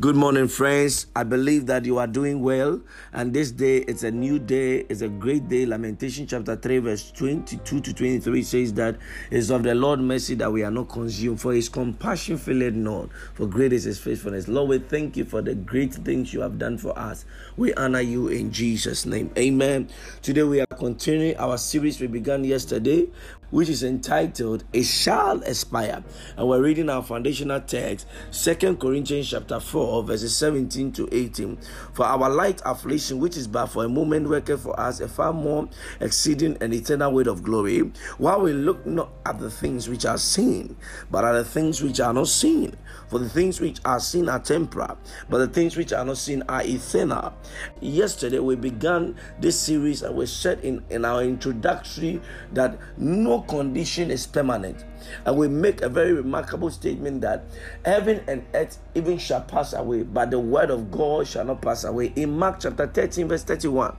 Good morning, friends. I believe that you are doing well. And this day, it's a new day. It's a great day. Lamentation chapter 3, verse 22 to 23 says that it's of the Lord mercy that we are not consumed, for his compassion filleth not, for great is his faithfulness. Lord, we thank you for the great things you have done for us. We honor you in Jesus' name. Amen. Today, we are continuing our series we began yesterday, which is entitled It Shall Expire. And we're reading our foundational text, Second Corinthians chapter 4 4, verses 17 to 18. For our light affliction, which is but for a moment, worketh for us a far more exceeding and eternal weight of glory, while we look not at the things which are seen, but at the things which are not seen. For the things which are seen are temporal, but the things which are not seen are eternal. Yesterday, we began this series and we said in, in our introductory that no condition is permanent. And we make a very remarkable statement that heaven and earth even shall pass away, but the word of God shall not pass away. In Mark chapter 13, verse 31.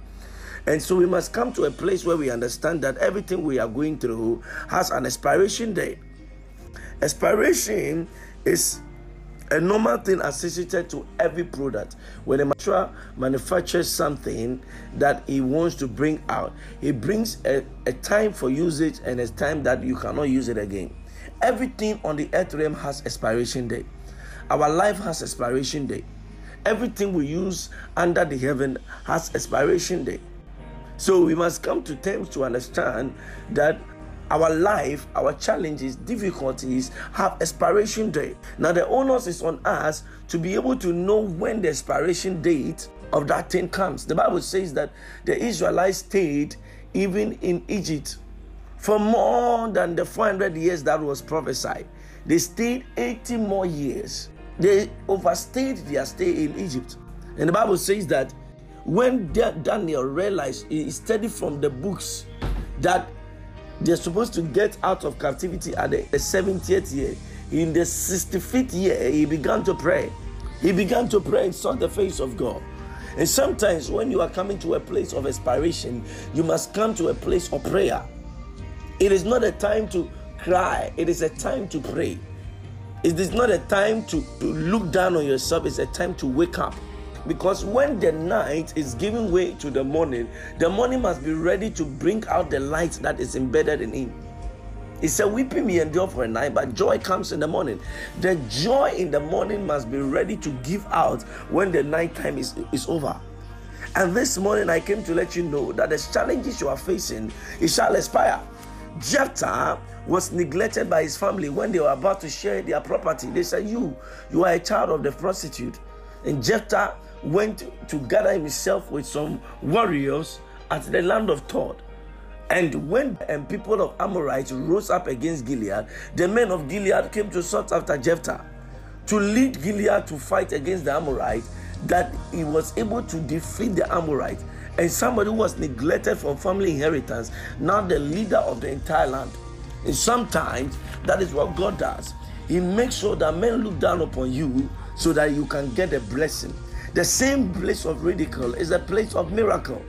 And so we must come to a place where we understand that everything we are going through has an expiration date. Expiration is a normal thing associated to every product. When a manufacturer manufactures something that he wants to bring out, he brings a, a time for usage and a time that you cannot use it again. Everything on the earth realm has expiration date. Our life has expiration date. Everything we use under the heaven has expiration date. So we must come to terms to understand that our life, our challenges, difficulties have expiration date. Now the onus is on us to be able to know when the expiration date of that thing comes. The Bible says that the Israelites stayed even in Egypt for more than the 400 years that was prophesied. They stayed 80 more years. They overstayed their stay in Egypt. And the Bible says that when Daniel realized he studied from the books that they're supposed to get out of captivity at the 70th year. In the 65th year, he began to pray. He began to pray and saw the face of God. And sometimes when you are coming to a place of aspiration, you must come to a place of prayer. It is not a time to cry, it is a time to pray. It is not a time to, to look down on yourself, it's a time to wake up. Because when the night is giving way to the morning, the morning must be ready to bring out the light that is embedded in him. He said, Weeping may endure for a night, but joy comes in the morning. The joy in the morning must be ready to give out when the night time is, is over. And this morning, I came to let you know that the challenges you are facing, it shall expire. Jephthah was neglected by his family when they were about to share their property. They said, You, you are a child of the prostitute. And Jephthah went to gather himself with some warriors at the land of Tob. And when and people of Amorites rose up against Gilead, the men of Gilead came to sought after Jephthah to lead Gilead to fight against the Amorites, that he was able to defeat the Amorites. And somebody who was neglected from family inheritance, now the leader of the entire land. And sometimes that is what God does. He makes sure that men look down upon you so that you can get a blessing. The same place of ridicule is a place of miracle.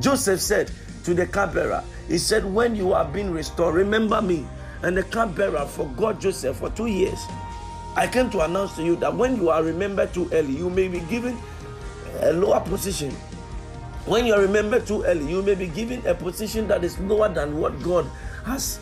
Joseph said to the cupbearer, He said, When you are being restored, remember me. And the cupbearer forgot Joseph for two years. I came to announce to you that when you are remembered too early, you may be given a lower position. When you are remembered too early, you may be given a position that is lower than what God has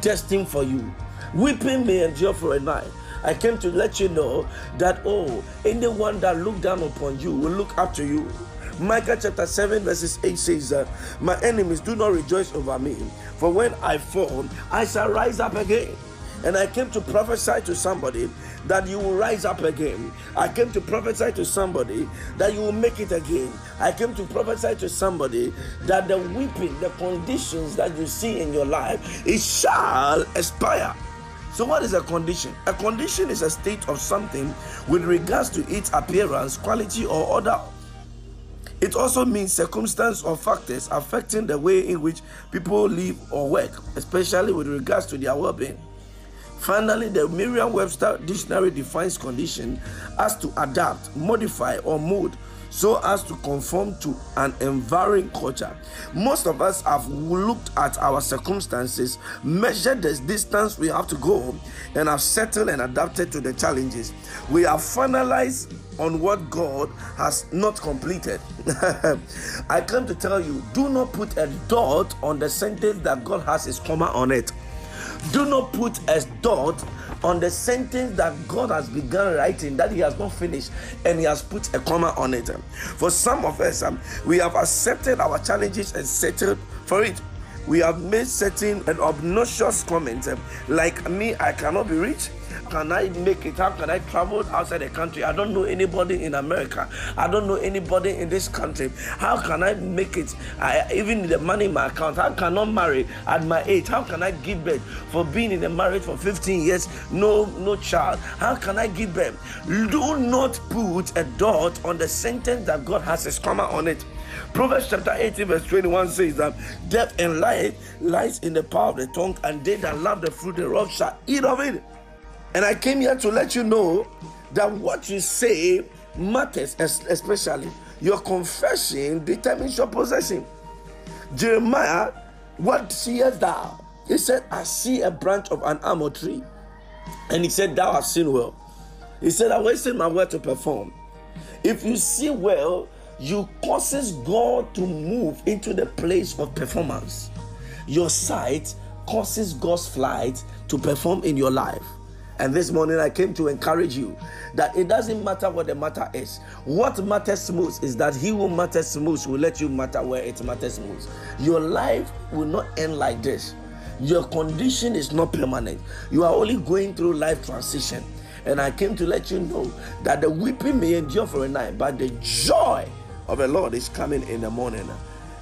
destined for you. Weeping may endure for a night, I came to let you know that, oh, anyone that look down upon you will look up to you. Micah chapter 7, verses 8 says that my enemies do not rejoice over me, for when I fall, I shall rise up again. And I came to prophesy to somebody that you will rise up again. I came to prophesy to somebody that you will make it again. I came to prophesy to somebody that the weeping, the conditions that you see in your life, it shall expire. So, what is a condition? A condition is a state of something with regards to its appearance, quality, or order. It also means circumstance or factors affecting the way in which people live or work, especially with regards to their well being. Finally, the Merriam Webster dictionary defines condition as to adapt, modify, or mold so as to conform to an environing culture. Most of us have looked at our circumstances, measured the distance we have to go, and have settled and adapted to the challenges. We have finalized on what God has not completed. I come to tell you do not put a dot on the sentence that God has his comma on it. Do not put a dot on the sentence that God has begun writing that He has not finished and He has put a comma on it. For some of us, um, we have accepted our challenges and settled for it. We have made certain and obnoxious comments um, like me, I cannot be rich can I make it? How can I travel outside the country? I don't know anybody in America. I don't know anybody in this country. How can I make it? I, even the money in my account. I cannot marry at my age? How can I give birth for being in a marriage for 15 years? No, no child. How can I give birth? Do not put a dot on the sentence that God has a comma on it. Proverbs chapter 18, verse 21 says that death and life lies in the power of the tongue, and they that love the fruit thereof shall eat of it. And I came here to let you know that what you say matters, especially your confession determines your possession. Jeremiah, what seest thou? He said, I see a branch of an almond tree. And he said, Thou hast seen well. He said, I wasted my word to perform. If you see well, you causes God to move into the place of performance. Your sight causes God's flight to perform in your life. And this morning I came to encourage you that it doesn't matter what the matter is. What matters most is that He who matters most will let you matter where it matters most. Your life will not end like this. Your condition is not permanent. You are only going through life transition. And I came to let you know that the weeping may endure for a night, but the joy of the Lord is coming in the morning.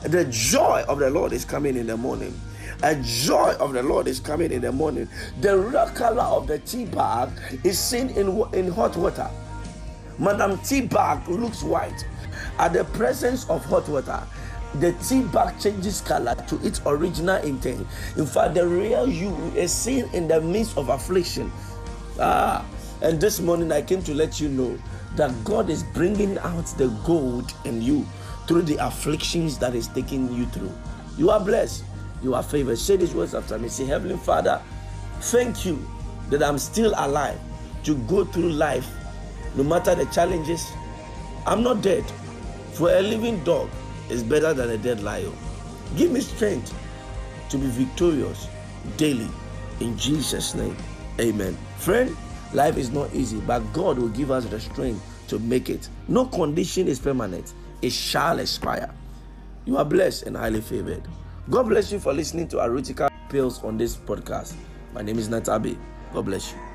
The joy of the Lord is coming in the morning. A joy of the Lord is coming in the morning. The red color of the tea bag is seen in, in hot water. Madam tea bag looks white. At the presence of hot water, the tea bag changes color to its original intent. In fact, the real you is seen in the midst of affliction. Ah, and this morning I came to let you know that God is bringing out the gold in you through the afflictions that is taking you through. You are blessed. You are favored. Say these words after me. Say, Heavenly Father, thank you that I'm still alive to go through life no matter the challenges. I'm not dead. For a living dog is better than a dead lion. Give me strength to be victorious daily. In Jesus' name, amen. Friend, life is not easy, but God will give us the strength to make it. No condition is permanent, it shall expire. You are blessed and highly favored. God bless you for listening to Arutica Pills on this podcast. My name is Natabi. God bless you.